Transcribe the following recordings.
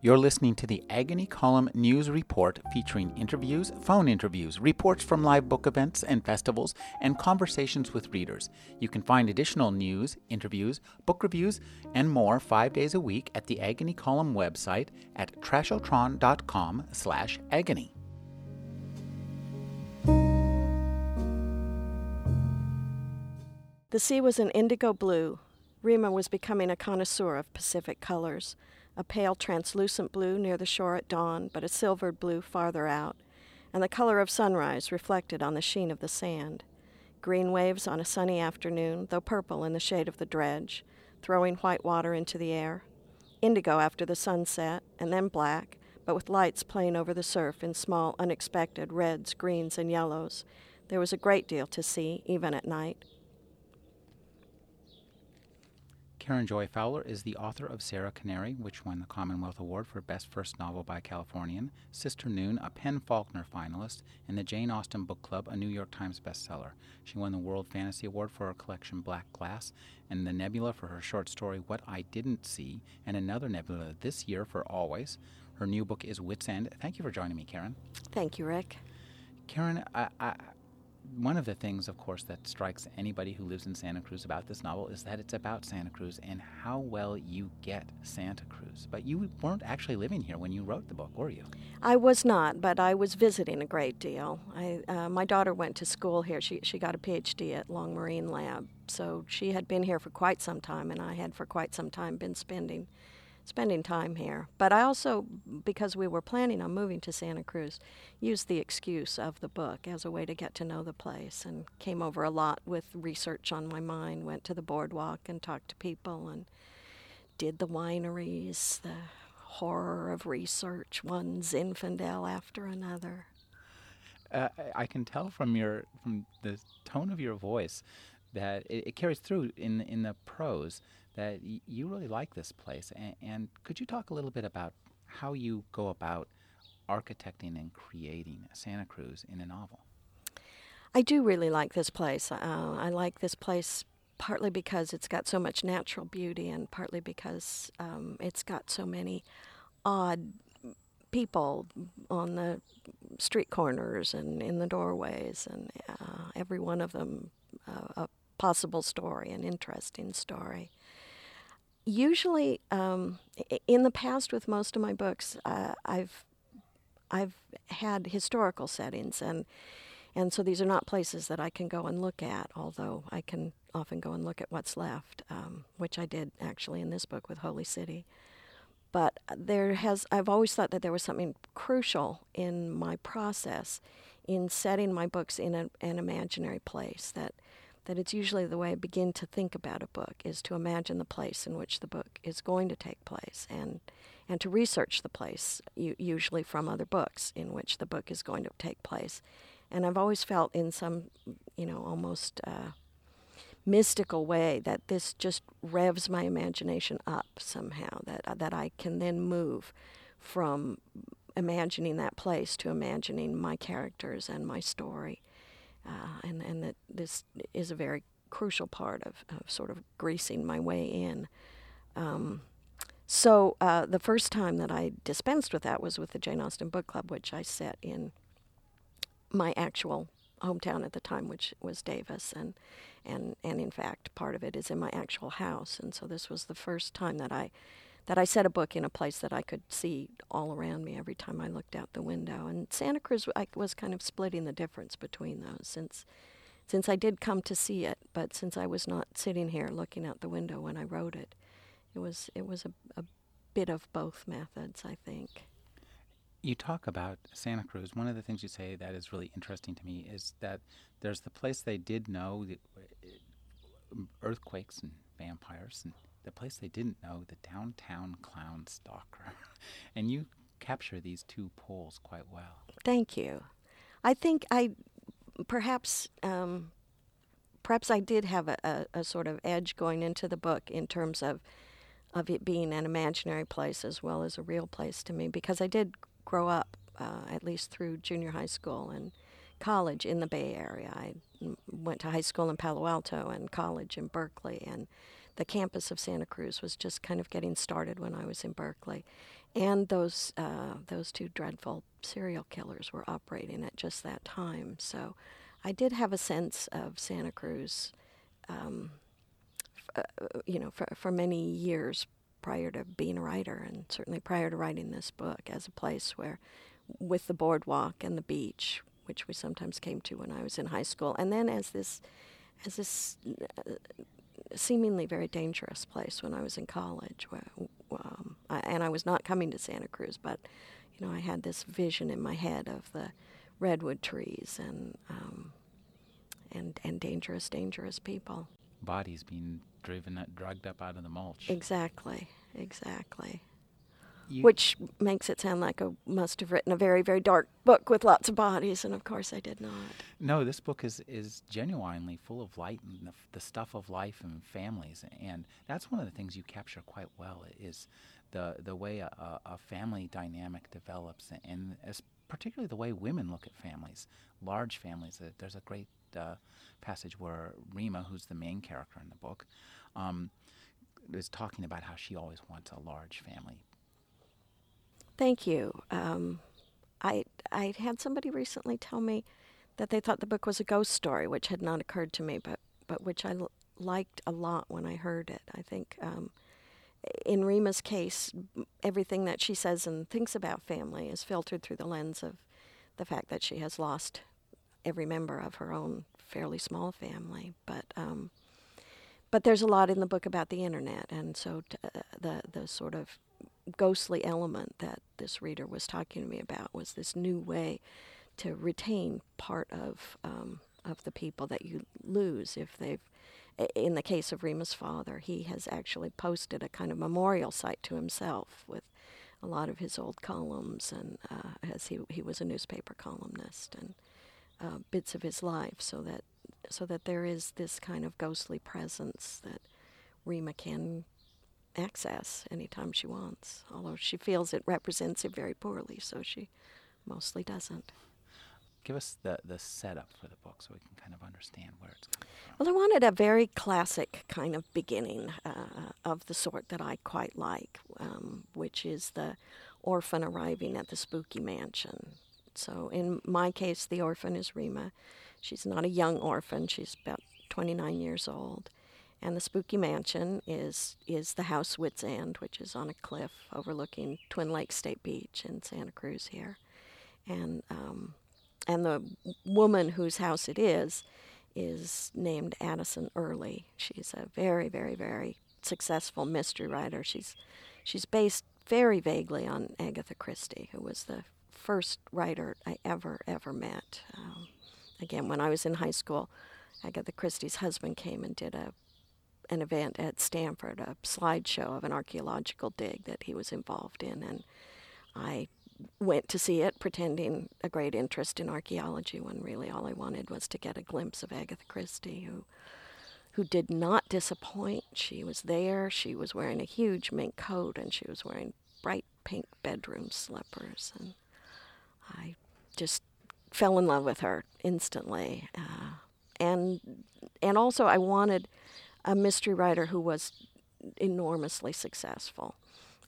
You're listening to the Agony Column News Report featuring interviews, phone interviews, reports from live book events and festivals, and conversations with readers. You can find additional news, interviews, book reviews, and more five days a week at the Agony Column website at trashotron.com slash agony. The sea was an indigo blue. Rima was becoming a connoisseur of Pacific colors a pale translucent blue near the shore at dawn, but a silvered blue farther out, and the color of sunrise reflected on the sheen of the sand. Green waves on a sunny afternoon, though purple in the shade of the dredge, throwing white water into the air. Indigo after the sunset, and then black, but with lights playing over the surf in small, unexpected reds, greens, and yellows. There was a great deal to see, even at night. Karen Joy Fowler is the author of Sarah Canary, which won the Commonwealth Award for Best First Novel by a Californian, Sister Noon, a PEN Faulkner finalist, and the Jane Austen Book Club, a New York Times bestseller. She won the World Fantasy Award for her collection Black Glass, and the Nebula for her short story What I Didn't See, and another Nebula this year for Always. Her new book is Wits End. Thank you for joining me, Karen. Thank you, Rick. Karen, I, I, one of the things, of course, that strikes anybody who lives in Santa Cruz about this novel is that it's about Santa Cruz and how well you get Santa Cruz. But you weren't actually living here when you wrote the book, were you? I was not, but I was visiting a great deal. I, uh, my daughter went to school here. She, she got a PhD at Long Marine Lab, so she had been here for quite some time, and I had for quite some time been spending spending time here. But I also, because we were planning on moving to Santa Cruz, used the excuse of the book as a way to get to know the place and came over a lot with research on my mind, went to the boardwalk and talked to people and did the wineries, the horror of research, one Zinfandel after another. Uh, I can tell from your from the tone of your voice that it, it carries through in in the prose that y- you really like this place. And, and could you talk a little bit about how you go about architecting and creating Santa Cruz in a novel? I do really like this place. Uh, I like this place partly because it's got so much natural beauty, and partly because um, it's got so many odd people on the street corners and in the doorways, and uh, every one of them uh, a possible story, an interesting story usually um, in the past with most of my books uh, i've i've had historical settings and and so these are not places that i can go and look at although i can often go and look at what's left um, which i did actually in this book with holy city. But there has i've always thought that there was something crucial in my process in setting my books in a, an imaginary place that that it's usually the way I begin to think about a book is to imagine the place in which the book is going to take place and and to research the place usually from other books in which the book is going to take place. And I've always felt in some you know almost uh, mystical way that this just revs my imagination up somehow that uh, that I can then move from imagining that place to imagining my characters and my story uh, and and that this is a very crucial part of, of sort of greasing my way in. Um, so uh, the first time that I dispensed with that was with the Jane Austen Book Club, which I set in my actual hometown at the time, which was Davis, and and and in fact, part of it is in my actual house. And so this was the first time that I that I set a book in a place that I could see all around me every time I looked out the window. And Santa Cruz, I was kind of splitting the difference between those since since I did come to see it, but since I was not sitting here looking out the window when I wrote it, it was it was a, a bit of both methods, I think. You talk about Santa Cruz. One of the things you say that is really interesting to me is that there's the place they did know, uh, earthquakes and vampires and the place they didn't know, the downtown clown stalker. and you capture these two poles quite well. Thank you. I think I perhaps um, perhaps I did have a, a, a, sort of edge going into the book in terms of of it being an imaginary place as well as a real place to me because I did grow up uh, at least through junior high school and college in the Bay Area. I went to high school in Palo Alto and college in Berkeley and the campus of Santa Cruz was just kind of getting started when I was in Berkeley. and those uh, those two dreadful serial killers were operating at just that time. So I did have a sense of Santa Cruz, um, f- uh, you know, for, for many years prior to being a writer, and certainly prior to writing this book, as a place where, with the boardwalk and the beach, which we sometimes came to when I was in high school, and then as this, as this uh, seemingly very dangerous place when I was in college, where, um, I, and I was not coming to Santa Cruz, but you know, I had this vision in my head of the redwood trees and um, and and dangerous, dangerous people. Bodies being driven, drugged up out of the mulch. Exactly, exactly. You- Which makes it sound like I must have written a very, very dark book with lots of bodies, and of course I did not. No, this book is, is genuinely full of light and the, the stuff of life and families, and that's one of the things you capture quite well is the the way a, a, family dynamic develops, and as particularly the way women look at families, large families. Uh, There's a great uh, passage where Rima, who's the main character in the book, um, is talking about how she always wants a large family. Thank you. Um, I I had somebody recently tell me that they thought the book was a ghost story, which had not occurred to me, but but which I l- liked a lot when I heard it. I think um, in Rima's case, everything that she says and thinks about family is filtered through the lens of the fact that she has lost every member of her own fairly small family. But um, but there's a lot in the book about the internet, and so t- uh, the the sort of ghostly element that this reader was talking to me about was this new way to retain part of um, of the people that you lose if they've. In the case of Rima's father, he has actually posted a kind of memorial site to himself with a lot of his old columns, and uh, as he he was a newspaper columnist and uh, bits of his life, so that so that there is this kind of ghostly presence that Rima can access anytime she wants, although she feels it represents it very poorly, so she mostly doesn't. Give us the, the setup for the book so we can kind of understand where it's from. Well, I wanted a very classic kind of beginning uh, of the sort that I quite like, um, which is the orphan arriving at the spooky mansion. So, in my case, the orphan is Rima. She's not a young orphan, she's about 29 years old. And the spooky mansion is, is the house Wits End, which is on a cliff overlooking Twin Lakes State Beach in Santa Cruz here. And, um, and the woman whose house it is is named Addison Early. She's a very, very, very successful mystery writer. She's she's based very vaguely on Agatha Christie, who was the first writer I ever ever met. Um, again, when I was in high school, Agatha Christie's husband came and did a an event at Stanford, a slideshow of an archaeological dig that he was involved in, and I went to see it pretending a great interest in archaeology when really all I wanted was to get a glimpse of Agatha Christie who who did not disappoint. She was there, she was wearing a huge mink coat and she was wearing bright pink bedroom slippers and I just fell in love with her instantly. Uh, and and also I wanted a mystery writer who was enormously successful.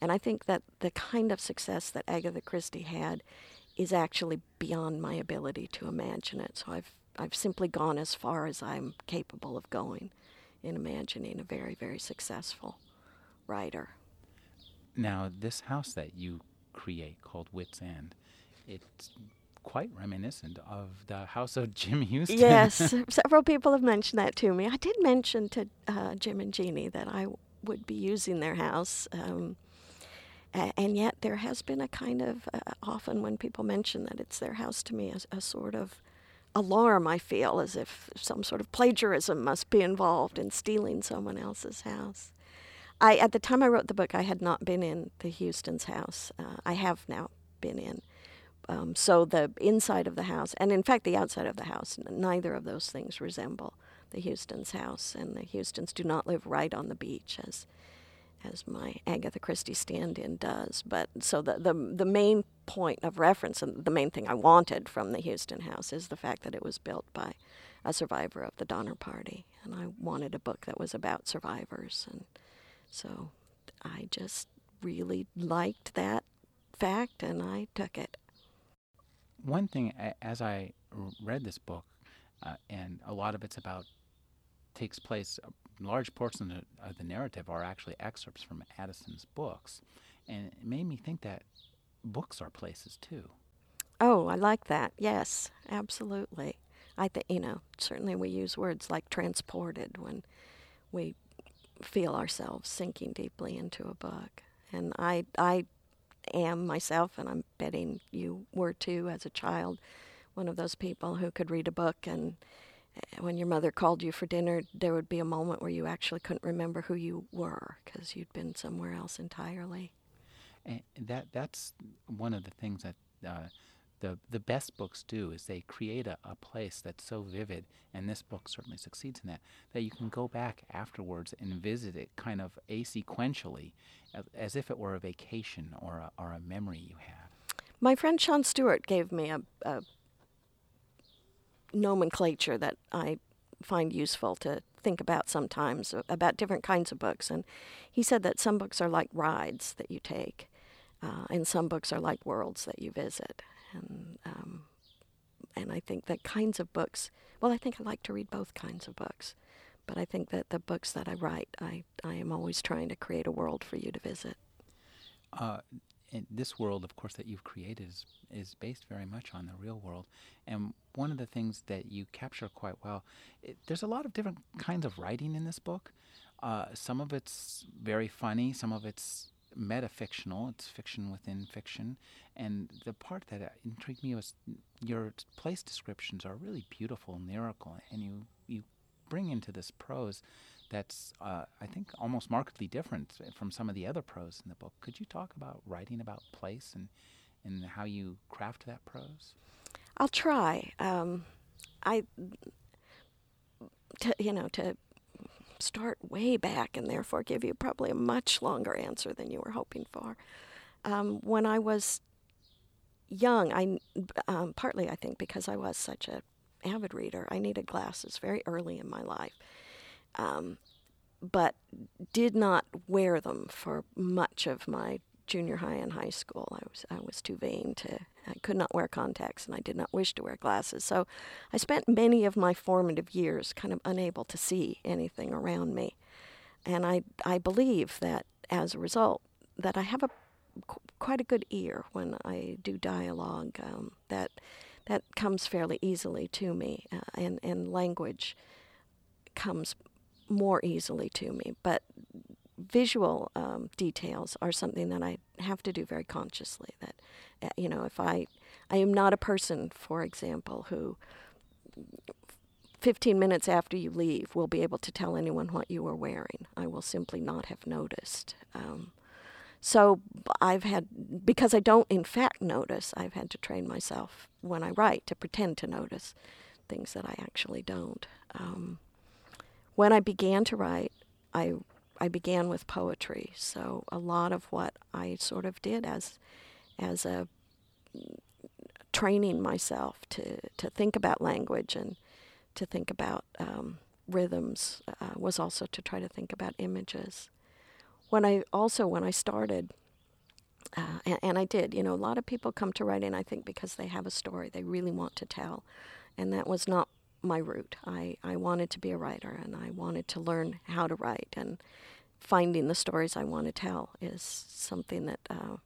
And I think that the kind of success that Agatha Christie had is actually beyond my ability to imagine it. So I've I've simply gone as far as I'm capable of going in imagining a very very successful writer. Now, this house that you create called Wits End, it's quite reminiscent of the house of Jim Houston. Yes, several people have mentioned that to me. I did mention to uh, Jim and Jeannie that I would be using their house. Um, and yet, there has been a kind of, uh, often when people mention that it's their house to me, a, a sort of alarm I feel as if some sort of plagiarism must be involved in stealing someone else's house. I, at the time I wrote the book, I had not been in the Houston's house. Uh, I have now been in. Um, so the inside of the house, and in fact the outside of the house, neither of those things resemble the Houston's house, and the Houstons do not live right on the beach as as my Agatha Christie stand-in does. But so the the the main point of reference and the main thing I wanted from the Houston house is the fact that it was built by a survivor of the Donner Party, and I wanted a book that was about survivors, and so I just really liked that fact, and I took it. One thing, as I read this book, uh, and a lot of it's about takes place. Large portions of the narrative are actually excerpts from Addison's books, and it made me think that books are places too. Oh, I like that. Yes, absolutely. I think you know certainly we use words like transported when we feel ourselves sinking deeply into a book, and I I am myself, and I'm betting you were too as a child, one of those people who could read a book and eh, when your mother called you for dinner, there would be a moment where you actually couldn't remember who you were because you'd been somewhere else entirely. And that that's one of the things that uh, the the best books do is they create a, a place that's so vivid, and this book certainly succeeds in that. That you can go back afterwards and visit it kind of asequentially, as, as if it were a vacation or a, or a memory you have. My friend Sean Stewart gave me a, a nomenclature that I find useful to think about sometimes about different kinds of books. And he said that some books are like rides that you take, uh, and some books are like worlds that you visit. And um, and I think that kinds of books. Well, I think I like to read both kinds of books, but I think that the books that I write, I I am always trying to create a world for you to visit. Uh, this world, of course, that you've created is, is based very much on the real world. And one of the things that you capture quite well, it, there's a lot of different kinds of writing in this book. Uh, some of it's very funny, some of it's metafictional, it's fiction within fiction. And the part that uh, intrigued me was your place descriptions are really beautiful and lyrical, and you, you bring into this prose that's, uh, I think, almost markedly different from some of the other prose in the book. Could you talk about writing about place and, and how you craft that prose? I'll try. Um, I, to, you know, to start way back and therefore give you probably a much longer answer than you were hoping for. Um, when I was young, I um, partly I think because I was such an avid reader, I needed glasses very early in my life um, but did not wear them for much of my junior high and high school. I was I was too vain to. I could not wear contacts, and I did not wish to wear glasses. So, I spent many of my formative years kind of unable to see anything around me, and I I believe that as a result that I have a quite a good ear when I do dialogue. Um, that that comes fairly easily to me, uh, and and language comes more easily to me. But visual um, details are something that I have to do very consciously. That, uh, you know, if I, I am not a person, for example, who 15 minutes after you leave will be able to tell anyone what you were wearing. I will simply not have noticed. Um, so I've had, because I don't in fact notice, I've had to train myself when I write to pretend to notice things that I actually don't. Um, when I began to write, I I began with poetry. So a lot of what I sort of did as as a training myself to to think about language and to think about um, rhythms uh, was also to try to think about images. When I also when I started. Uh, and, and I did. You know, a lot of people come to writing, I think, because they have a story they really want to tell. And that was not my route. I, I wanted to be a writer and I wanted to learn how to write. And finding the stories I want to tell is something that uh,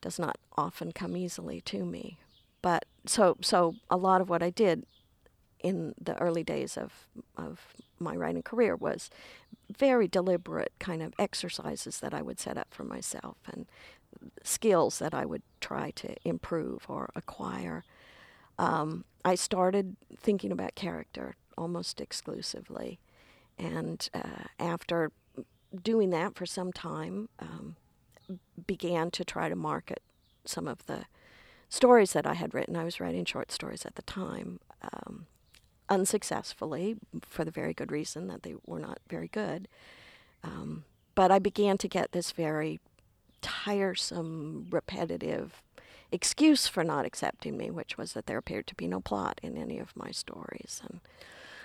does not often come easily to me. But so, so a lot of what I did in the early days of, of my writing career was very deliberate kind of exercises that I would set up for myself and skills that I would try to improve or acquire. Um, I started thinking about character almost exclusively. And uh, after doing that for some time, um, began to try to market some of the stories that I had written. I was writing short stories at the time, um, unsuccessfully, for the very good reason that they were not very good. Um, but I began to get this very tiresome, repetitive excuse for not accepting me, which was that there appeared to be no plot in any of my stories. And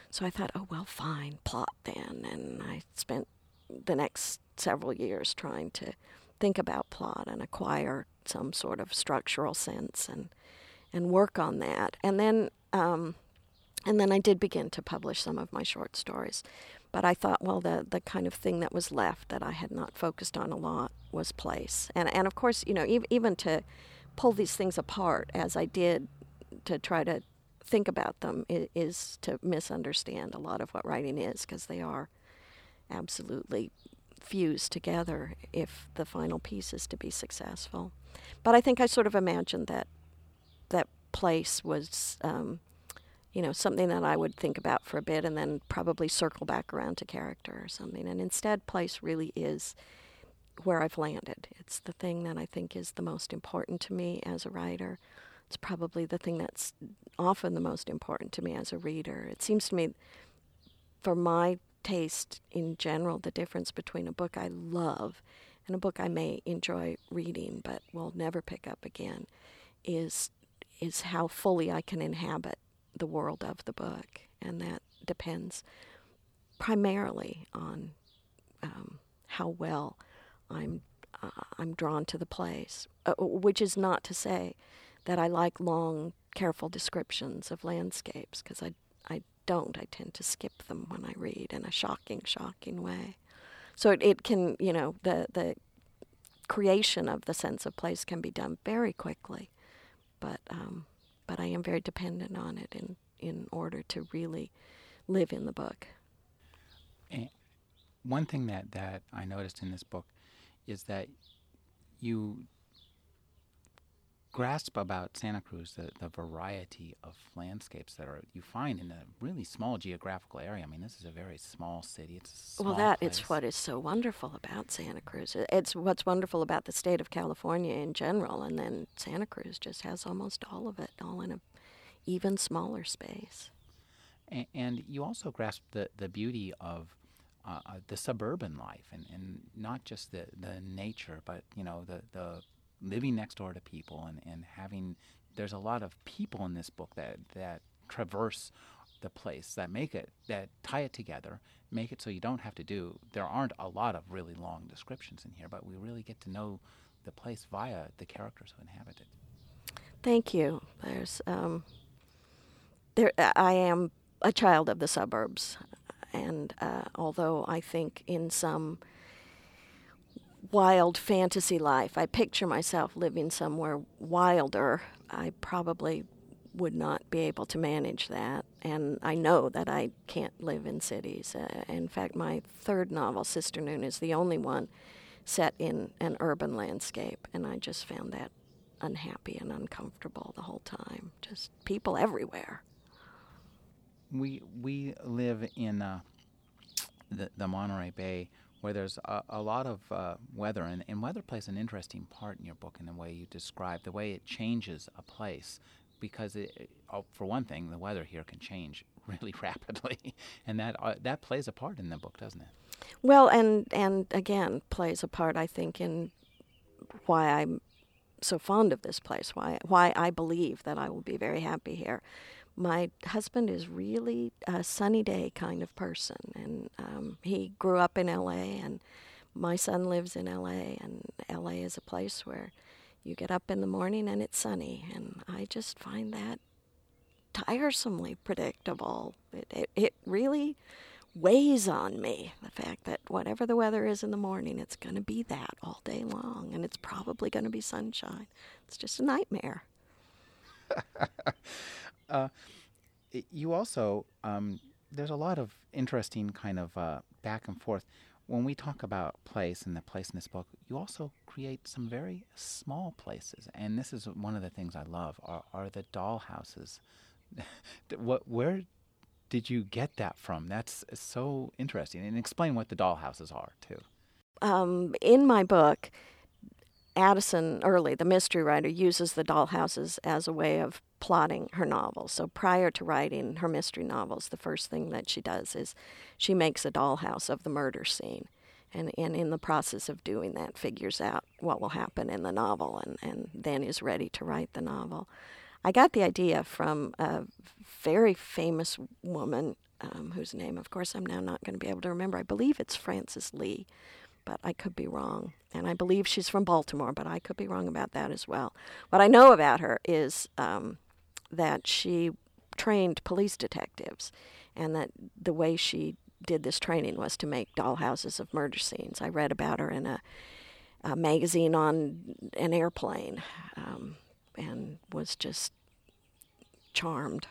so I thought, oh, well, fine, plot then. And I spent the next several years trying to think about plot and acquire some sort of structural sense and and work on that. And then um, and then I did begin to publish some of my short stories. But I thought, well, the the kind of thing that was left that I had not focused on a lot was place. And and of course, you know, even even to pull these things apart as I did to try to think about them is, to misunderstand a lot of what writing is because they are absolutely fused together if the final piece is to be successful. But I think I sort of imagined that that place was, um, you know, something that I would think about for a bit and then probably circle back around to character or something. And instead, place really is where I've landed. It's the thing that I think is the most important to me as a writer. It's probably the thing that's often the most important to me as a reader. It seems to me, for my taste in general the difference between a book I love and a book I may enjoy reading but will never pick up again is is how fully I can inhabit the world of the book, and that depends primarily on um, how well I'm uh, I'm drawn to the place, uh, which is not to say that I like long, careful descriptions of landscapes because I I don't. I tend to skip them when I read in a shocking, shocking way. So it, it can, you know, the, the creation of the sense of place can be done very quickly, but um, but I am very dependent on it in in order to really live in the book. And one thing that that I noticed in this book is that you grasp about Santa Cruz the, the variety of landscapes that are you find in a really small geographical area. I mean, this is a very small city. It's well, that place. it's what is so wonderful about Santa Cruz. It's what's wonderful about the state of California in general, and then Santa Cruz just has almost all of it, all in a even smaller space. And, and you also grasp the the beauty of. Uh, uh, the suburban life and, and not just the, the nature, but you know the, the living next door to people and, and having there's a lot of people in this book that that traverse the place that make it that tie it together make it so you don't have to do there aren't a lot of really long descriptions in here but we really get to know the place via the characters who inhabit it. Thank you. There's um, there i am a child of the suburbs and uh, although i think in some wild fantasy life. I picture myself living somewhere wilder. I probably would not be able to manage that. And I know that I can't live in cities. Uh, in fact, my third novel, Sister Noon, is the only one set in an urban landscape. And I just found that unhappy and uncomfortable the whole time. Just people everywhere. We, we live in uh, the, the Monterey Bay where there's a, a lot of uh, weather, and, and weather plays an interesting part in your book in the way you describe the way it changes a place. Because, it, oh, for one thing, the weather here can change really rapidly, and that uh, that plays a part in the book, doesn't it? Well, and and again, plays a part, I think, in why I'm so fond of this place. Why why I believe that I will be very happy here my husband is really a sunny day kind of person, and um, he grew up in LA, and my son lives in LA, and LA is a place where you get up in the morning and it's sunny, and I just find that tiresomely predictable. It, it, it really weighs on me the fact that whatever the weather is in the morning, it's going to be that all day long, and it's probably going to be sunshine. It's just a nightmare. Uh, you also um, there's a lot of interesting kind of uh, back and forth when we talk about place and the place in this book. You also create some very small places, and this is one of the things I love are, are the doll houses. what where did you get that from? That's so interesting, and explain what the doll houses are too. Um, in my book, Addison Early, the mystery writer, uses the dollhouses as a way of plotting her novels. So prior to writing her mystery novels, the first thing that she does is she makes a dollhouse of the murder scene. And, and in the process of doing that, figures out what will happen in the novel and, and then is ready to write the novel. I got the idea from a very famous woman um, whose name, of course, I'm now not going to be able to remember. I believe it's Frances Lee but I could be wrong. And I believe she's from Baltimore, but I could be wrong about that as well. What I know about her is um, that she trained police detectives, and that the way she did this training was to make dollhouses of murder scenes. I read about her in a, a magazine on an airplane um, and was just charmed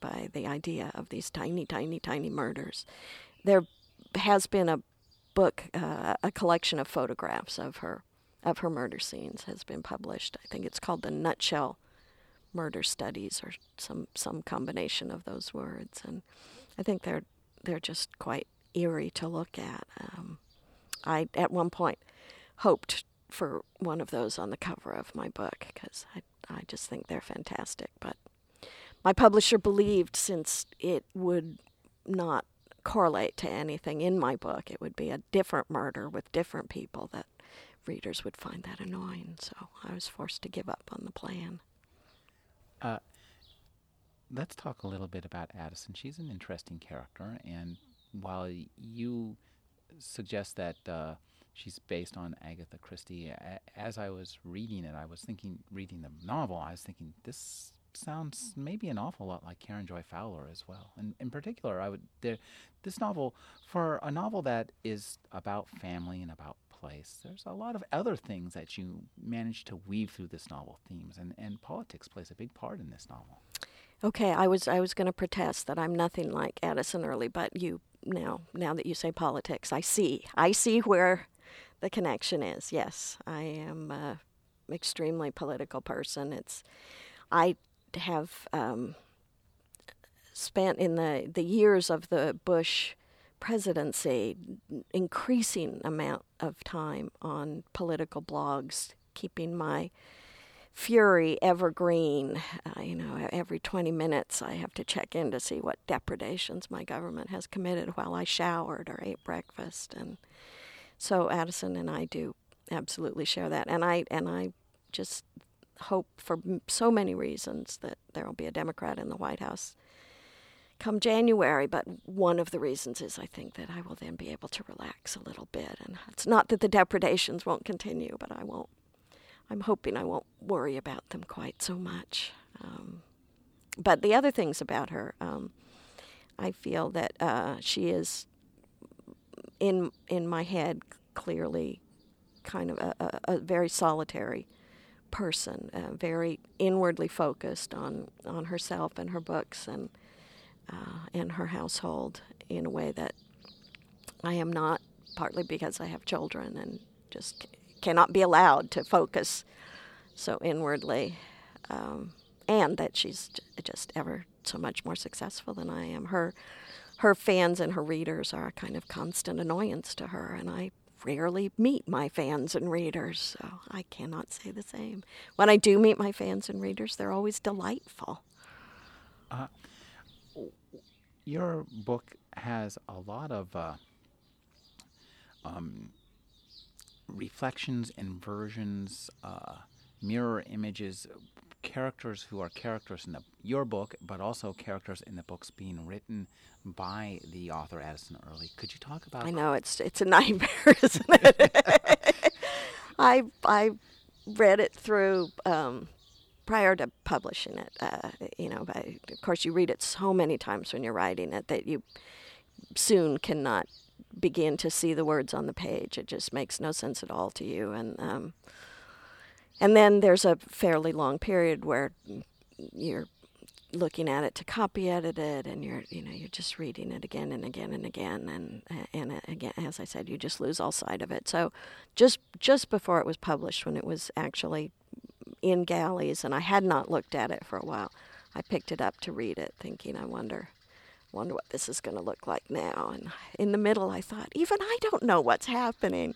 by the idea of these tiny, tiny, tiny murders. There has been a book, uh, a collection of photographs of her of her murder scenes has been published. I think it's called the Nutshell Murder Studies or some some combination of those words, and I think they're they're just quite eerie to look at. Um, I at one point hoped for one of those on the cover of my book because I I just think they're fantastic, but my publisher believed since it would not correlate to anything in my book, it would be a different murder with different people that readers would find that annoying. So I was forced to give up on the plan. Uh, let's talk a little bit about Addison. She's an interesting character, and while you suggest that uh, she's based on Agatha Christie, a- as I was reading it, I was thinking, reading the novel, I was thinking, this sounds maybe an awful lot like Karen Joy Fowler as well. And in particular, I would there, this novel for a novel that is about family and about place. There's a lot of other things that you manage to weave through this novel themes, and, and politics plays a big part in this novel. Okay, I was I was going to protest that I'm nothing like Addison Early, but you now now that you say politics, I see I see where the connection is. Yes, I am a extremely political person. It's I have um, spent in the, the years of the Bush presidency increasing amount of time on political blogs, keeping my fury evergreen. Uh, you know, every 20 minutes I have to check in to see what depredations my government has committed while I showered or ate breakfast. And so Addison and I do absolutely share that. And I and I just hope for so many reasons that there will be a Democrat in the White House come January. But one of the reasons is I think that I will then be able to relax a little bit. And it's not that the depredations won't continue, but I won't. I'm hoping I won't worry about them quite so much. Um, but the other things about her, um, I feel that uh, she is in in my head clearly kind of a, a, a very solitary person, uh, very inwardly focused on, on herself and her books and uh, and her household in a way that I am not, partly because I have children and just cannot be allowed to focus so inwardly, um, and that she's just ever so much more successful than I am. Her her fans and her readers are a kind of constant annoyance to her, and I rarely meet my fans and readers, so I cannot say the same. When I do meet my fans and readers, they're always delightful. Uh, your book has a lot of uh, um, reflections, inversions, uh, mirror images, characters who are characters in the, your book, but also characters in the books being written by the author Addison Early. Could you talk about? I know it's it's a nightmare, isn't it? I I read it through um, prior to publishing it. Uh, you know, but of course you read it so many times when you're writing it that you soon cannot begin to see the words on the page. It just makes no sense at all to you, and um, and then there's a fairly long period where you're looking at it to copy edit it and you're you know you're just reading it again and again and again and and again as I said you just lose all sight of it so just just before it was published when it was actually in galleys and I had not looked at it for a while I picked it up to read it thinking I wonder wonder what this is going to look like now and in the middle I thought even I don't know what's happening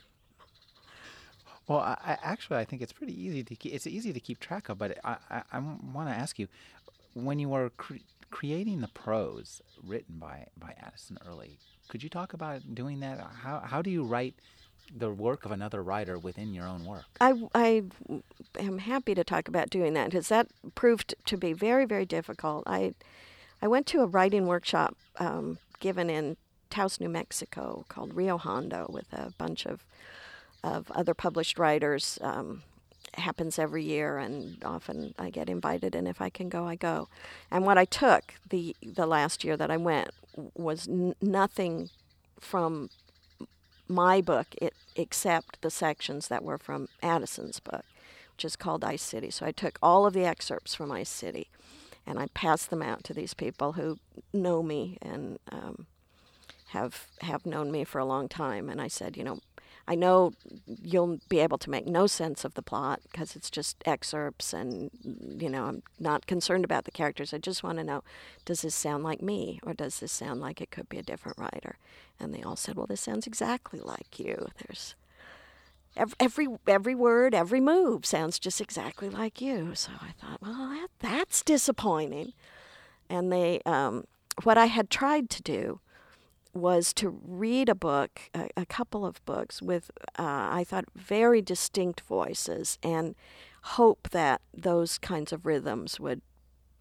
well, I, I, actually, I think it's pretty easy to keep, it's easy to keep track of. But I, I, I want to ask you, when you were cre- creating the prose written by by Addison Early, could you talk about doing that? How how do you write the work of another writer within your own work? I I am happy to talk about doing that because that proved to be very very difficult. I I went to a writing workshop um, given in Taos, New Mexico, called Rio Hondo, with a bunch of of other published writers. Um, happens every year, and often I get invited, and if I can go, I go. And what I took the the last year that I went was n- nothing from my book it, except the sections that were from Addison's book, which is called Ice City. So I took all of the excerpts from Ice City, and I passed them out to these people who know me and um, have have known me for a long time. And I said, you know, I know you'll be able to make no sense of the plot because it's just excerpts, and you know I'm not concerned about the characters. I just want to know, does this sound like me, or does this sound like it could be a different writer? And they all said, well, this sounds exactly like you. There's every every, word, every move sounds just exactly like you. So I thought, well, that, that's disappointing. And they, um, what I had tried to do was to read a book, a, a couple of books with, uh, I thought, very distinct voices and hope that those kinds of rhythms would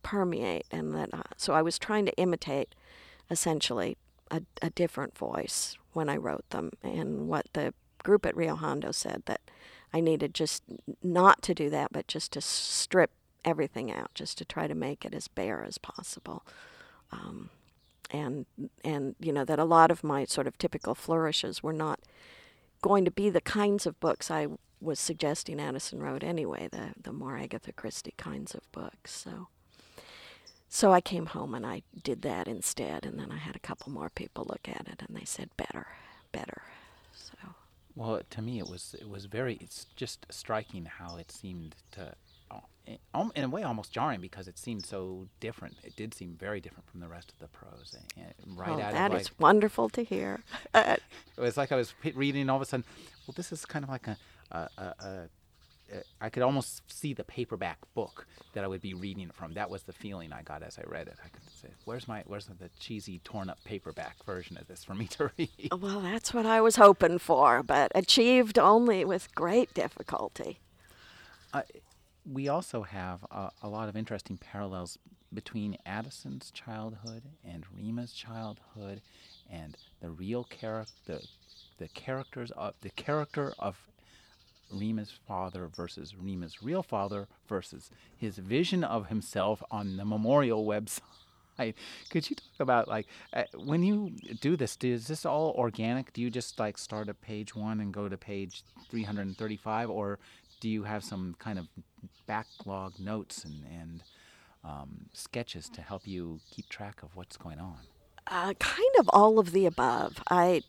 permeate. And that, uh, so I was trying to imitate essentially a, a different voice when I wrote them. And what the group at Rio Hondo said that I needed just not to do that, but just to strip everything out, just to try to make it as bare as possible. Um, and and you know that a lot of my sort of typical flourishes were not going to be the kinds of books I was suggesting Addison wrote anyway, the the more Agatha Christie kinds of books. So so I came home and I did that instead, and then I had a couple more people look at it, and they said better, better. So. Well, to me, it was it was very. It's just striking how it seemed to in a way almost jarring because it seemed so different. It did seem very different from the rest of the prose. Right oh, out that of is wonderful to hear. it was like I was reading, and all of a sudden, well, this is kind of like a, a, a, a I could almost see the paperback book that I would be reading it from. That was the feeling I got as I read it. I could say, "Where's my, where's the cheesy, torn-up paperback version of this for me to read?" Well, that's what I was hoping for, but achieved only with great difficulty. Uh, we also have a, a, lot of interesting parallels between Addison's childhood and Rima's childhood, and the real character, the, the characters of the character of Rima's father versus Rima's real father versus his vision of himself on the memorial website. Could you talk about like uh, when you do this? Do, is this all organic? Do you just like start at page one and go to page 335, or do you have some kind of backlog notes and, and um, sketches to help you keep track of what's going on? Uh, kind of all of the above. I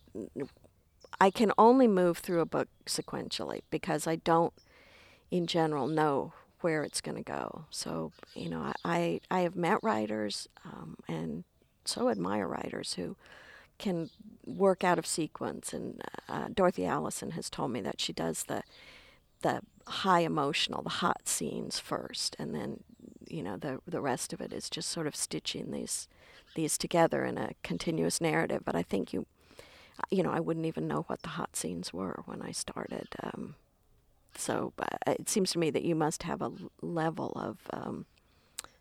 I can only move through a book sequentially because I don't, in general, know where it's going to go. So you know, I I have met writers um, and so admire writers who can work out of sequence. And uh, Dorothy Allison has told me that she does the the high emotional, the hot scenes first, and then you know the the rest of it is just sort of stitching these these together in a continuous narrative. But I think you you know I wouldn't even know what the hot scenes were when I started. Um, so uh, it seems to me that you must have a level of um,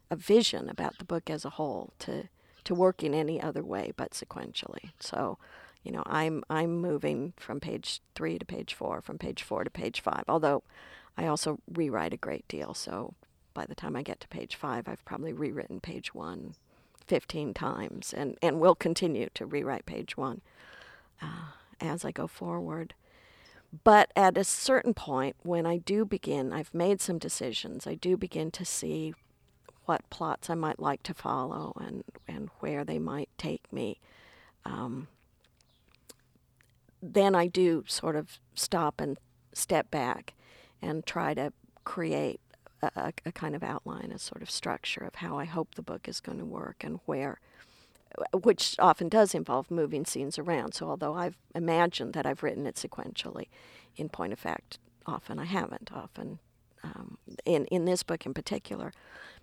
a vision about the book as a whole to to work in any other way but sequentially. So you know, I'm I'm moving from page three to page four, from page four to page five. Although I also rewrite a great deal, so by the time I get to page five, I've probably rewritten page one 15 times, and and will continue to rewrite page one uh, as I go forward. But at a certain point, when I do begin, I've made some decisions. I do begin to see what plots I might like to follow and and where they might take me. Um, then I do sort of stop and step back and try to create a, a, kind of outline, a sort of structure of how I hope the book is going to work and where, which often does involve moving scenes around. So, although I've imagined that I've written it sequentially, in point of fact, often I haven't. Often, um, in in this book in particular,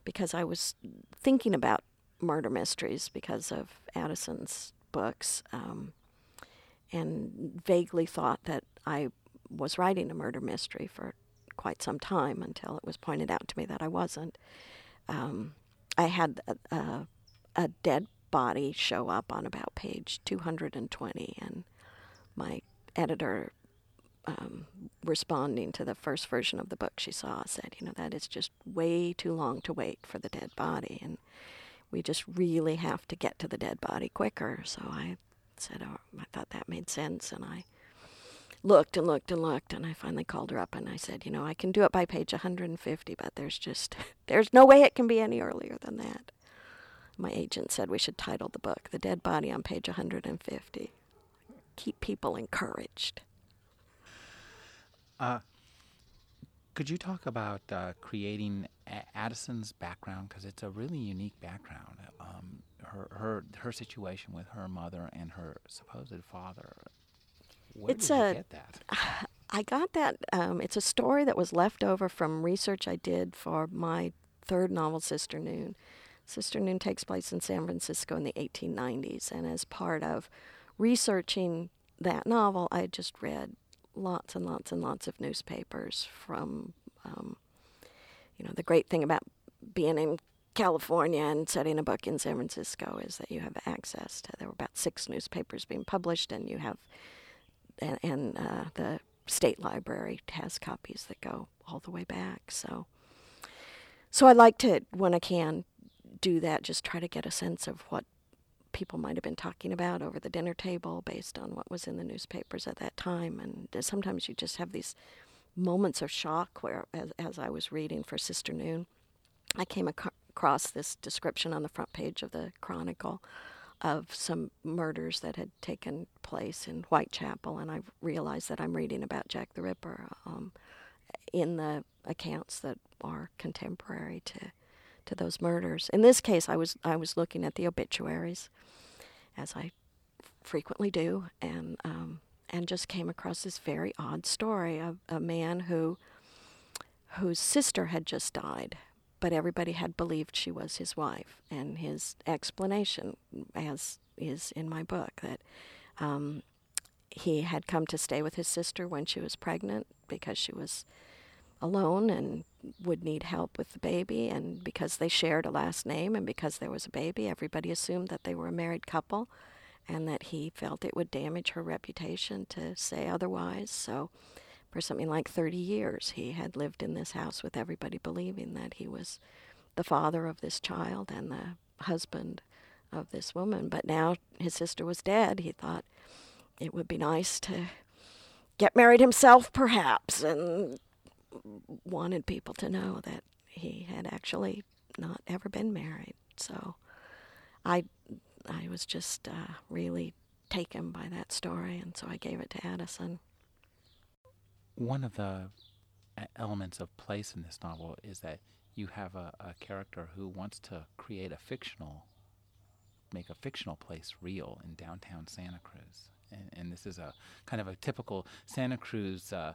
because I was thinking about murder mysteries because of Addison's books. Um, and vaguely thought that I was writing a murder mystery for quite some time until it was pointed out to me that I wasn't. Um, I had a, a, a, dead body show up on about page 220, and my editor um, responding to the first version of the book she saw said, you know, that is just way too long to wait for the dead body, and we just really have to get to the dead body quicker. So I said, oh, I thought that made sense, and I looked and looked and looked, and I finally called her up and I said, you know, I can do it by page 150, but there's just there's no way it can be any earlier than that. My agent said we should title the book "The Dead Body on Page 150." Keep people encouraged. Uh, could you talk about uh, creating Addison's background because it's a really unique background. Um, her her her situation with her mother and her supposed father. Where it's did a, you get that? I got that. Um, it's a story that was left over from research I did for my third novel, Sister Noon. Sister Noon takes place in San Francisco in the 1890s, and as part of researching that novel, I just read lots and lots and lots of newspapers from, um, you know, the great thing about being in California and setting a book in San Francisco is that you have access to. There were about six newspapers being published, and you have, and, and uh, the state library has copies that go all the way back. So, so I like to when I can do that, just try to get a sense of what people might have been talking about over the dinner table based on what was in the newspapers at that time. And sometimes you just have these moments of shock where, as, as I was reading for Sister Noon, I came ac- across this description on the front page of the Chronicle of some murders that had taken place in Whitechapel, and I realized that I'm reading about Jack the Ripper um, in the accounts that are contemporary to to those murders. In this case, I was I was looking at the obituaries, as I frequently do, and um, and just came across this very odd story of a man who whose sister had just died, but everybody had believed she was his wife, and his explanation, as is in my book, that. Um, he had come to stay with his sister when she was pregnant because she was alone and would need help with the baby. And because they shared a last name and because there was a baby, everybody assumed that they were a married couple and that he felt it would damage her reputation to say otherwise. So, for something like 30 years, he had lived in this house with everybody believing that he was the father of this child and the husband of this woman. But now his sister was dead. He thought it would be nice to get married himself, perhaps, and wanted people to know that he had actually not ever been married. So I I was just uh, really taken by that story, and so I gave it to Addison. One of the elements of place in this novel is that you have a, a character who wants to create a fictional, make a fictional place real in downtown Santa Cruz. And, and this is a kind of a typical Santa Cruz uh,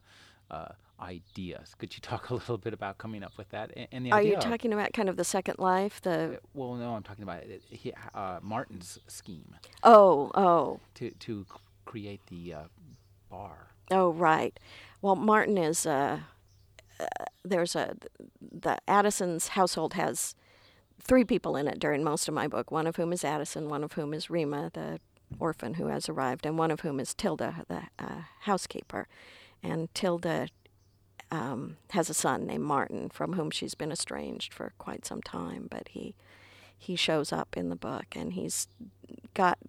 uh, ideas. Could you talk a little bit about coming up with that? And, and the Are you talking about kind of the Second Life? The well, no, I'm talking about it, he, uh, Martin's scheme. Oh, oh. To to create the uh, bar. Oh, right. Well, Martin is. Uh, uh, there's a the Addison's household has three people in it during most of my book. One of whom is Addison. One of whom is Rima, the orphan who has arrived, and one of whom is Tilda, the uh, housekeeper and Tilda um, has a son named Martin from whom she's been estranged for quite some time. But he he shows up in the book, and he's got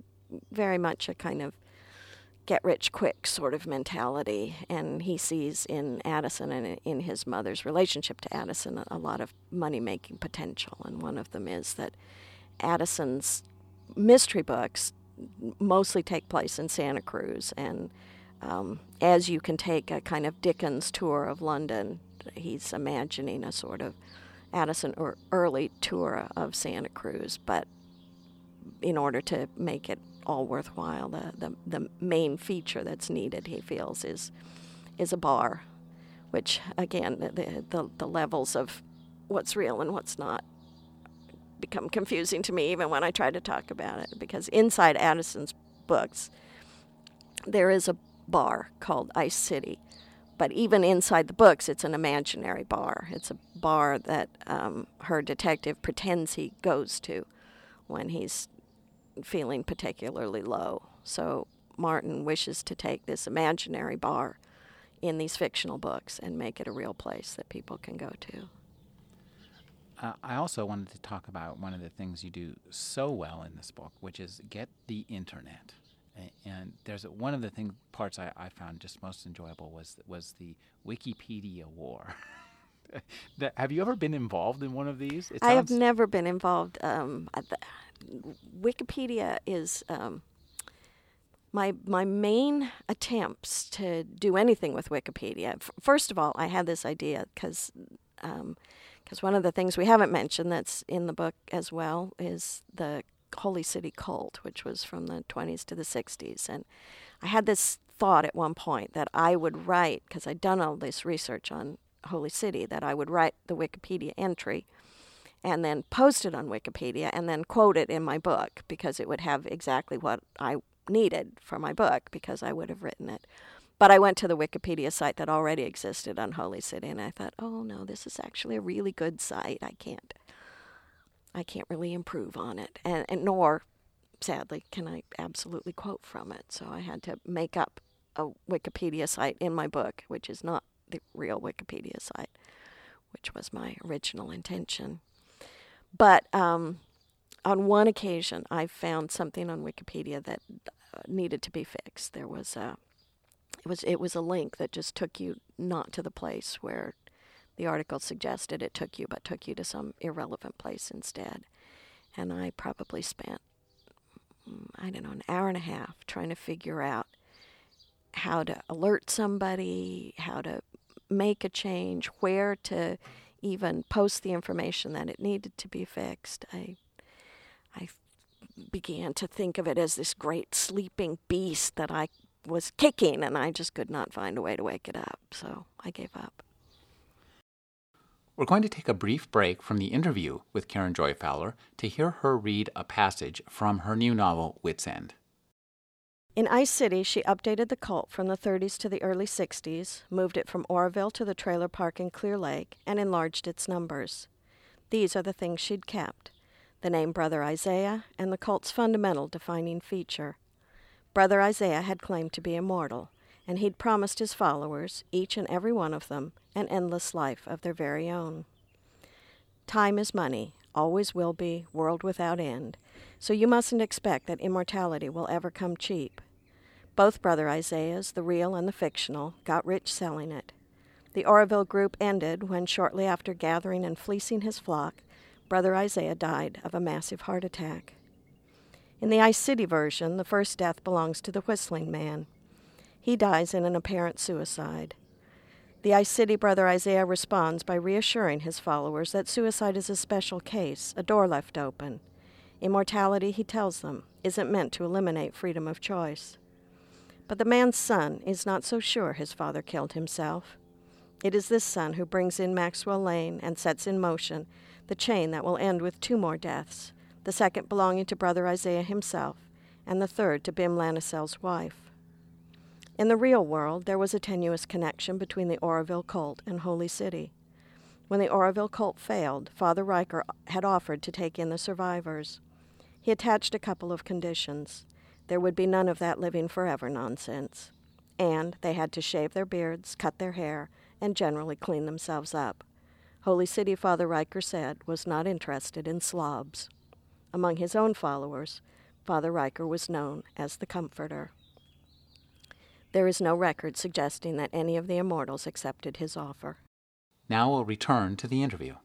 very much a kind of get rich quick sort of mentality, and he sees in Addison and in his mother's relationship to Addison a lot of money making potential, and one of them is that Addison's mystery books mostly take place in Santa Cruz and um, as you can take a kind of Dickens tour of London, he's imagining a sort of Addison or early tour of Santa Cruz, but in order to make it all worthwhile, the, the, the main feature that's needed, he feels, is is a bar, which again, the, the, the levels of what's real and what's not become confusing to me even when I try to talk about it, because inside Addison's books, there is a bar called Ice City. But even inside the books, it's an imaginary bar. It's a bar that um, her detective pretends he goes to when he's feeling particularly low. So Martin wishes to take this imaginary bar in these fictional books and make it a real place that people can go to. Uh, I also wanted to talk about one of the things you do so well in this book, which is get the internet. And there's a, one of the thing parts I, I found just most enjoyable was was the Wikipedia war. the, have you ever been involved in one of these? I have never been involved. Um, the, Wikipedia is um, my my main attempts to do anything with Wikipedia. F- first of all, I had this idea because um, because one of the things we haven't mentioned that's in the book as well is the Holy City cult, which was from the 20s to the 60s. And I had this thought at one point that I would write, because I'd done all this research on Holy City, that I would write the Wikipedia entry and then post it on Wikipedia and then quote it in my book because it would have exactly what I needed for my book because I would have written it. But I went to the Wikipedia site that already existed on Holy City, and I thought, oh no, this is actually a really good site. I can't, I can't really improve on it, and, and nor, sadly, can I absolutely quote from it. So I had to make up a Wikipedia site in my book, which is not the real Wikipedia site, which was my original intention. But um, on one occasion, I found something on Wikipedia that uh, needed to be fixed. There was a it was it was a link that just took you not to the place where the article suggested it took you, but took you to some irrelevant place instead. And I probably spent mm, I don't know an hour and a half trying to figure out how to alert somebody, how to make a change, where to even post the information that it needed to be fixed. I I began to think of it as this great sleeping beast that I was kicking, and I just could not find a way to wake it up. So I gave up. We're going to take a brief break from the interview with Karen Joy Fowler to hear her read a passage from her new novel, Wits End. In Ice City, she updated the cult from the 30s to the early 60s, moved it from Oroville to the trailer park in Clear Lake, and enlarged its numbers. These are the things she'd kept the name Brother Isaiah and the cult's fundamental defining feature Brother Isaiah had claimed to be immortal, and he'd promised his followers, each and every one of them, an endless life of their very own. Time is money, always will be, world without end, so you mustn't expect that immortality will ever come cheap. Both Brother Isaiahs, the real and the fictional, got rich selling it. The Oroville group ended when, shortly after gathering and fleecing his flock, Brother Isaiah died of a massive heart attack. In the Ice City version, the first death belongs to the Whistling Man. He dies in an apparent suicide. The Ice City brother Isaiah responds by reassuring his followers that suicide is a special case, a door left open. Immortality, he tells them, isn't meant to eliminate freedom of choice. But the man's son is not so sure his father killed himself. It is this son who brings in Maxwell Lane and sets in motion the chain that will end with two more deaths the second belonging to Brother Isaiah himself, and the third to Bim Lanisell's wife. In the real world, there was a tenuous connection between the Oroville cult and Holy City. When the Oroville cult failed, Father Riker had offered to take in the survivors. He attached a couple of conditions. There would be none of that living forever nonsense. And they had to shave their beards, cut their hair, and generally clean themselves up. Holy City, Father Riker said, was not interested in slobs. Among his own followers, Father Riker was known as the Comforter. There is no record suggesting that any of the immortals accepted his offer. Now we'll return to the interview.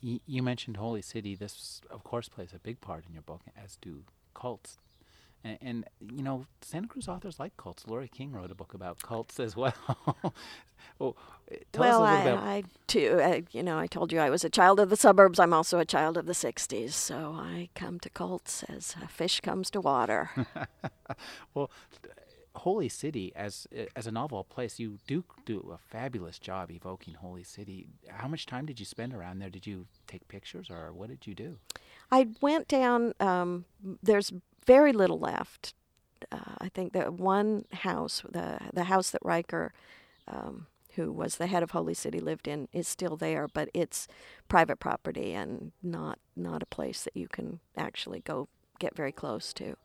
You mentioned Holy City. This, of course, plays a big part in your book, as do cults. And, and, you know, Santa Cruz authors like cults. Laurie King wrote a book about cults as well. well, tell well, us a little I, I too, uh, you know, I told you I was a child of the suburbs. I'm also a child of the '60s, so I come to cults as a fish comes to water. well, Holy City, as as a novel place, you do do a fabulous job evoking Holy City. How much time did you spend around there? Did you take pictures, or what did you do? I went down. Um, there's very little left. Uh, I think that one house, the the house that Riker, um, who was the head of Holy City, lived in, is still there, but it's private property and not not a place that you can actually go get very close to.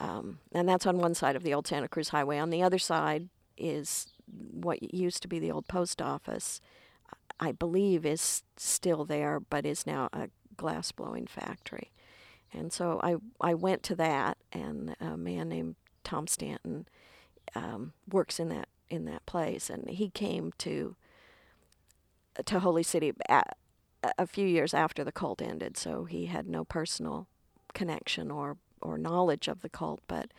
Um, and that's on one side of the old Santa Cruz Highway. On the other side is what used to be the old post office. I believe is still there, but is now a glass blowing factory. And so I I went to that, and a man named Tom Stanton um, works in that in that place, and he came to to Holy City a few years after the cult ended, so he had no personal connection or or knowledge of the cult, but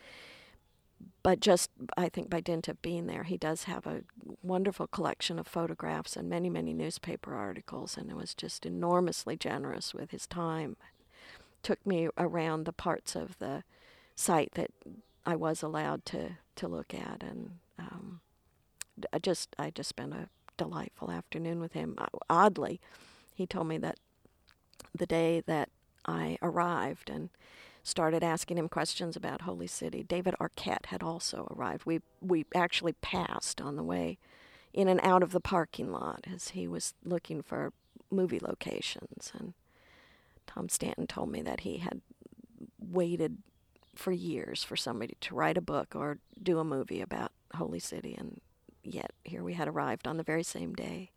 but just I think by dint of being there, he does have a wonderful collection of photographs and many many newspaper articles, and it was just enormously generous with his time. Took me around the parts of the site that I was allowed to to look at, and um, I just I just spent a delightful afternoon with him. Oddly, he told me that the day that I arrived and started asking him questions about Holy City. David Arquette had also arrived. We we actually passed on the way in and out of the parking lot as he was looking for movie locations and Tom Stanton told me that he had waited for years for somebody to write a book or do a movie about Holy City and yet here we had arrived on the very same day.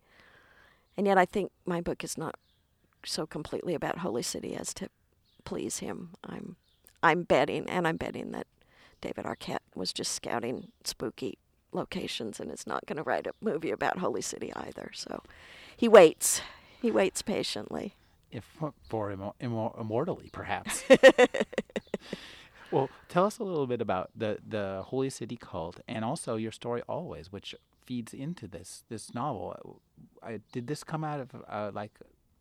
And yet I think my book is not so completely about Holy City as to please him. I'm I'm betting and I'm betting that David Arquette was just scouting spooky locations and is not going to write a movie about Holy City either. So he waits. He waits patiently. If for immor- immortally, perhaps. well, tell us a little bit about the the Holy City cult and also your story always, which feeds into this this novel. I, did this come out of uh, like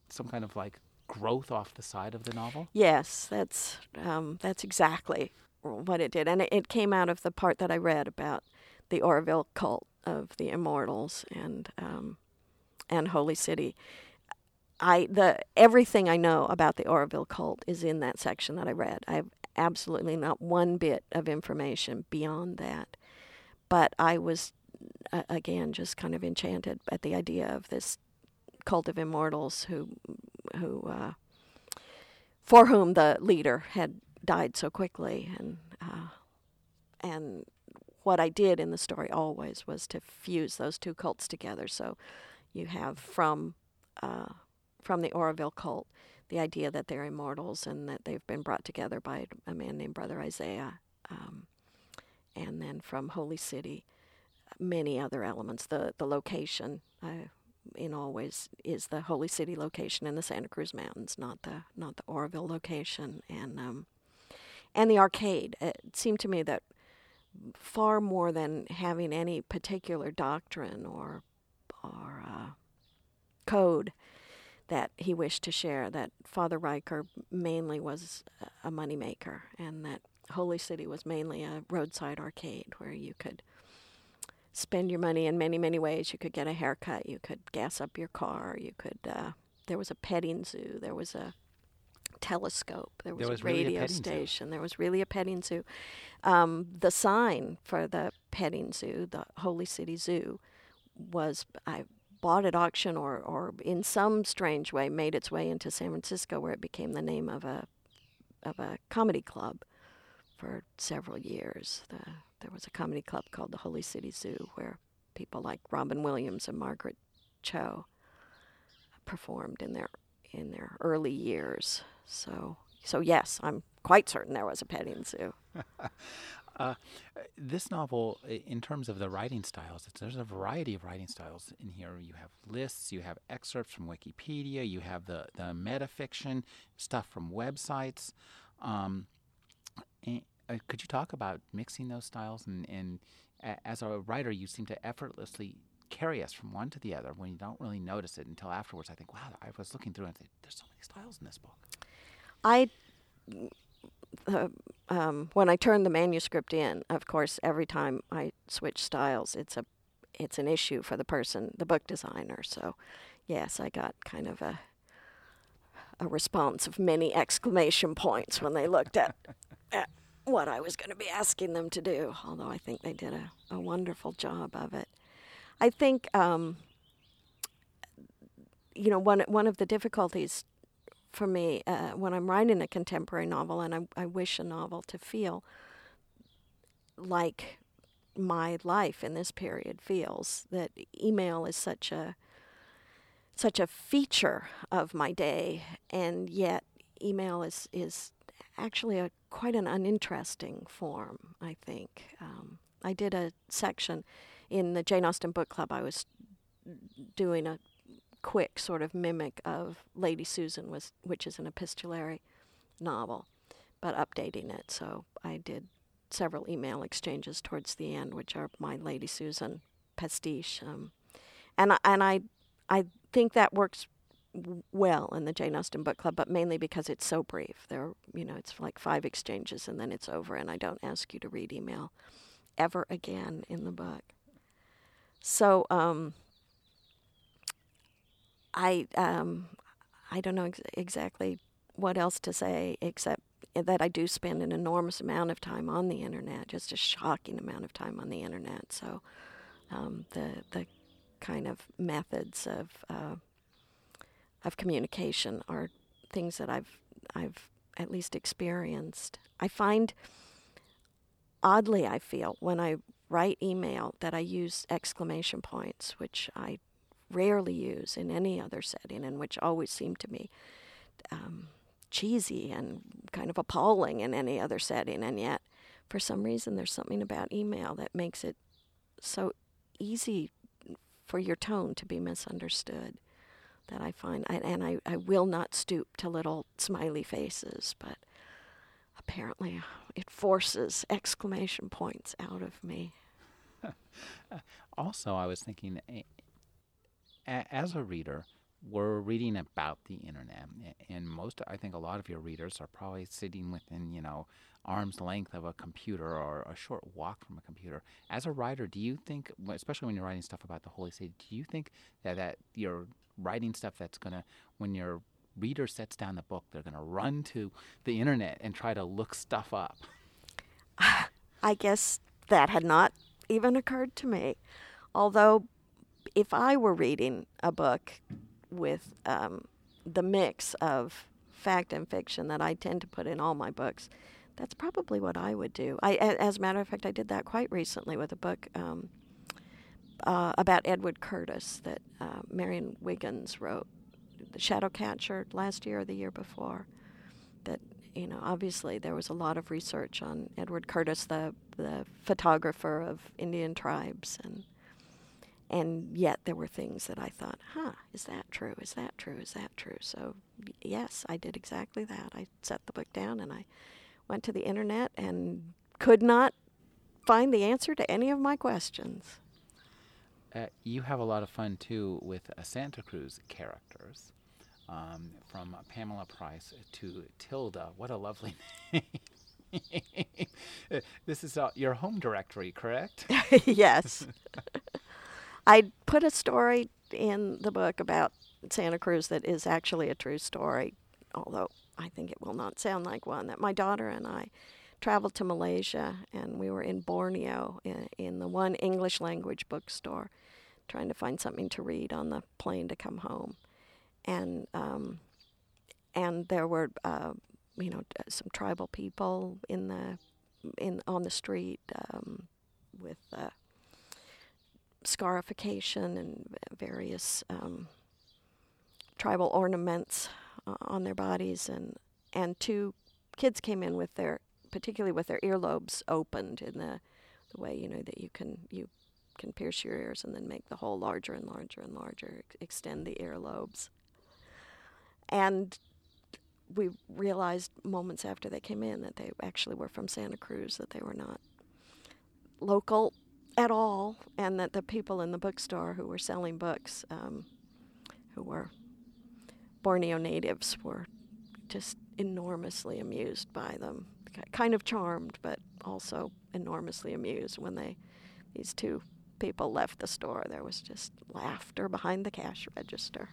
some kind of like growth off the side of the novel? Yes, that's um, that's exactly what it did, and it, it, came out of the part that I read about the Oroville cult of the Immortals and um, and Holy City. I the everything I know about the Oroville cult is in that section that I read. I have absolutely not one bit of information beyond that, but I was uh, again just kind of enchanted at the idea of this cult of immortals who who uh, for whom the leader had died so quickly. And uh, and what I did in the story always was to fuse those two cults together. So you have from uh, from the Oroville cult the idea that they're immortals and that they've been brought together by a man named Brother Isaiah um, and then from Holy City many other elements the the location uh, in always is the Holy City location in the Santa Cruz Mountains, not the not the Oroville location, and um, and the arcade. It seemed to me that far more than having any particular doctrine or or uh, code that he wished to share, that Father Riker mainly was a moneymaker, and that Holy City was mainly a roadside arcade where you could spend your money in many, many ways. You could get a haircut, you could gas up your car, you could. Uh, there was a petting zoo. There was a telescope. There was, there was a radio really a station. Zoo. There was really a petting zoo. Um, the sign for the petting zoo, the Holy City Zoo, was I bought at auction or or in some strange way made its way into San Francisco, where it became the name of a of a comedy club for several years. The there was a comedy club called the Holy City Zoo where people like Robin Williams and Margaret Cho performed in their in their early years. So so yes, I'm quite certain there was a petting zoo. uh, this novel, in terms of the writing styles, there's a variety of writing styles in here. You have lists, you have excerpts from Wikipedia, you have the the metafiction stuff from websites. Um, and, uh, could you talk about mixing those styles and, and a, as a writer you seem to effortlessly carry us from one to the other when you don't really notice it until afterwards i think wow i was looking through and I there's so many styles in this book i uh, um, when i turn the manuscript in of course every time i switch styles it's a it's an issue for the person the book designer so yes i got kind of a a response of many exclamation points when they looked at, at what I was going to be asking them to do, although I think they did a, a wonderful job of it. I think, um, you know, one, one of the difficulties for me uh, when I'm writing a contemporary novel, and I, I wish a novel to feel like my life in this period feels. That email is such a such a feature of my day, and yet email is is actually a quite an uninteresting form. I think um, I did a section in the Jane Austen book club. I was doing a quick sort of mimic of Lady Susan, was which is an epistolary novel, but updating it. So I did several email exchanges towards the end, which are my Lady Susan pastiche, um, and and I I think that works well in the Jane Austen book club, but mainly because it's so brief. There, you know, it's like five exchanges and then it's over, and I don't ask you to read email ever again in the book. So, um, I um, I don't know ex- exactly what else to say except that I do spend an enormous amount of time on the internet, just a shocking amount of time on the internet. So, um, the the kind of methods of uh, of communication are things that I've I've at least experienced. I find oddly I feel when I write email that I use exclamation points, which I rarely use in any other setting, and which always seem to me um, cheesy and kind of appalling in any other setting. And yet, for some reason, there's something about email that makes it so easy for your tone to be misunderstood that I find, I, and I, I will not stoop to little smiley faces, but apparently it forces exclamation points out of me. also, I was thinking, as a reader, we're reading about the internet, and most, I think, a lot of your readers are probably sitting within, you know, arm's length of a computer or a short walk from a computer. As a writer, do you think, especially when you're writing stuff about the Holy See, do you think that that you're writing stuff that's gonna, when your reader sets down the book, they're gonna run to the internet and try to look stuff up? I guess that had not even occurred to me. Although, if I were reading a book with um, the mix of fact and fiction that I tend to put in all my books, that's probably what I would do. I, as a matter of fact, I did that quite recently with a book um, uh, about Edward Curtis that uh, Marianne Wiggins wrote, The Shadowcatcher, last year or the year before. That you know, obviously there was a lot of research on Edward Curtis, the the photographer of Indian tribes, and and yet there were things that I thought, huh, is that true? Is that true? Is that true? So yes, I did exactly that. I set the book down and I went to the internet and could not find the answer to any of my questions. Uh, you have a lot of fun too with uh, Santa Cruz characters, um, from Pamela Price to Tilda. What a lovely name! this is uh, your home directory, correct? yes. I put a story in the book about Santa Cruz that is actually a true story, although I think it will not sound like one. That my daughter and I traveled to Malaysia and we were in Borneo in, in the one English language bookstore trying to find something to read on the plane to come home. And um, and there were uh, you know some tribal people in the in on the street um, with uh, scarification and various um, tribal ornaments uh, on their bodies, and and two kids came in with their particularly with their earlobes opened in the the way you know that you can you can pierce your ears and then make the hole larger and larger and larger, extend the earlobes. And we realized moments after they came in that they actually were from Santa Cruz, that they were not local at all, and that the people in the bookstore who were selling books, um, who were Borneo natives, were just enormously amused by them. Kind of charmed, but also enormously amused when they, these two people left the store. There was just laughter behind the cash register.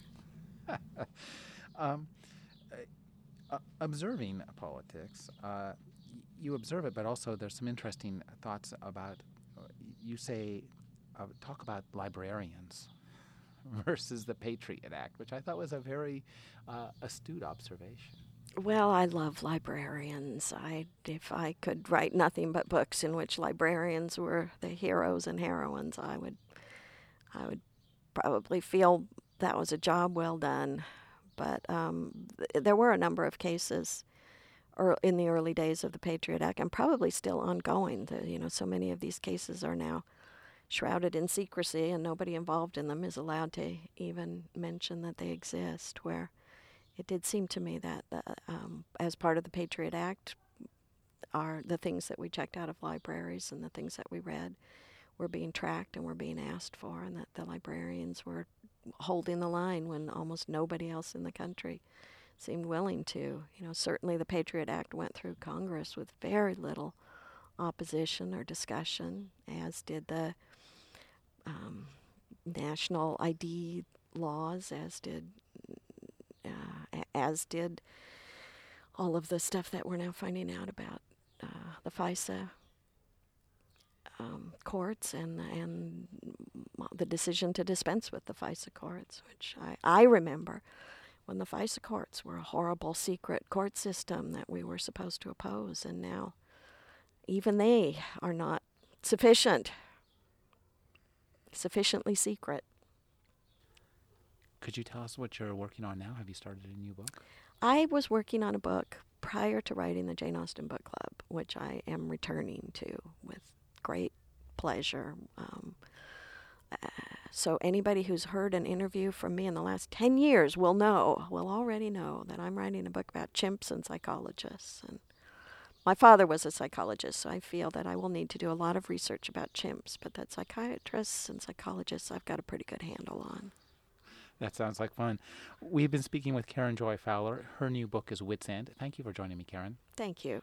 um, uh, observing politics, uh, you observe it, but also there's some interesting thoughts about. You say, uh, talk about librarians. versus the Patriot Act, which I thought was a very uh, astute observation. Well, I love librarians. I, if I could write nothing but books in which librarians were the heroes and heroines, I would, I would probably feel that was a job well done. But um, th- there were a number of cases or in the early days of the Patriot Act, and probably still ongoing. The, you know, so many of these cases are now shrouded in secrecy, and nobody involved in them is allowed to even mention that they exist. Where it did seem to me that, uh, um, as part of the Patriot Act, are the things that we checked out of libraries and the things that we read were being tracked and were being asked for, and that the librarians were holding the line when almost nobody else in the country seemed willing to. You know, certainly the Patriot Act went through Congress with very little opposition or discussion, as did the um, national ID laws, as did uh, as did all of the stuff that we're now finding out about uh, the FISA um, courts and and the decision to dispense with the FISA courts, which I, I remember when the FISA courts were a horrible secret court system that we were supposed to oppose, and now even they are not sufficient, sufficiently secret. Could you tell us what you're working on now? Have you started a new book? I was working on a book prior to writing the Jane Austen Book Club, which I am returning to with great pleasure. Um, uh, so anybody who's heard an interview from me in the last 10 years will know, will already know that I'm writing a book about chimps and psychologists. And my father was a psychologist, so I feel that I will need to do a lot of research about chimps, but that psychiatrists and psychologists I've got a pretty good handle on. That sounds like fun. We've been speaking with Karen Joy Fowler. Her new book is Wits End. Thank you for joining me, Karen. Thank you.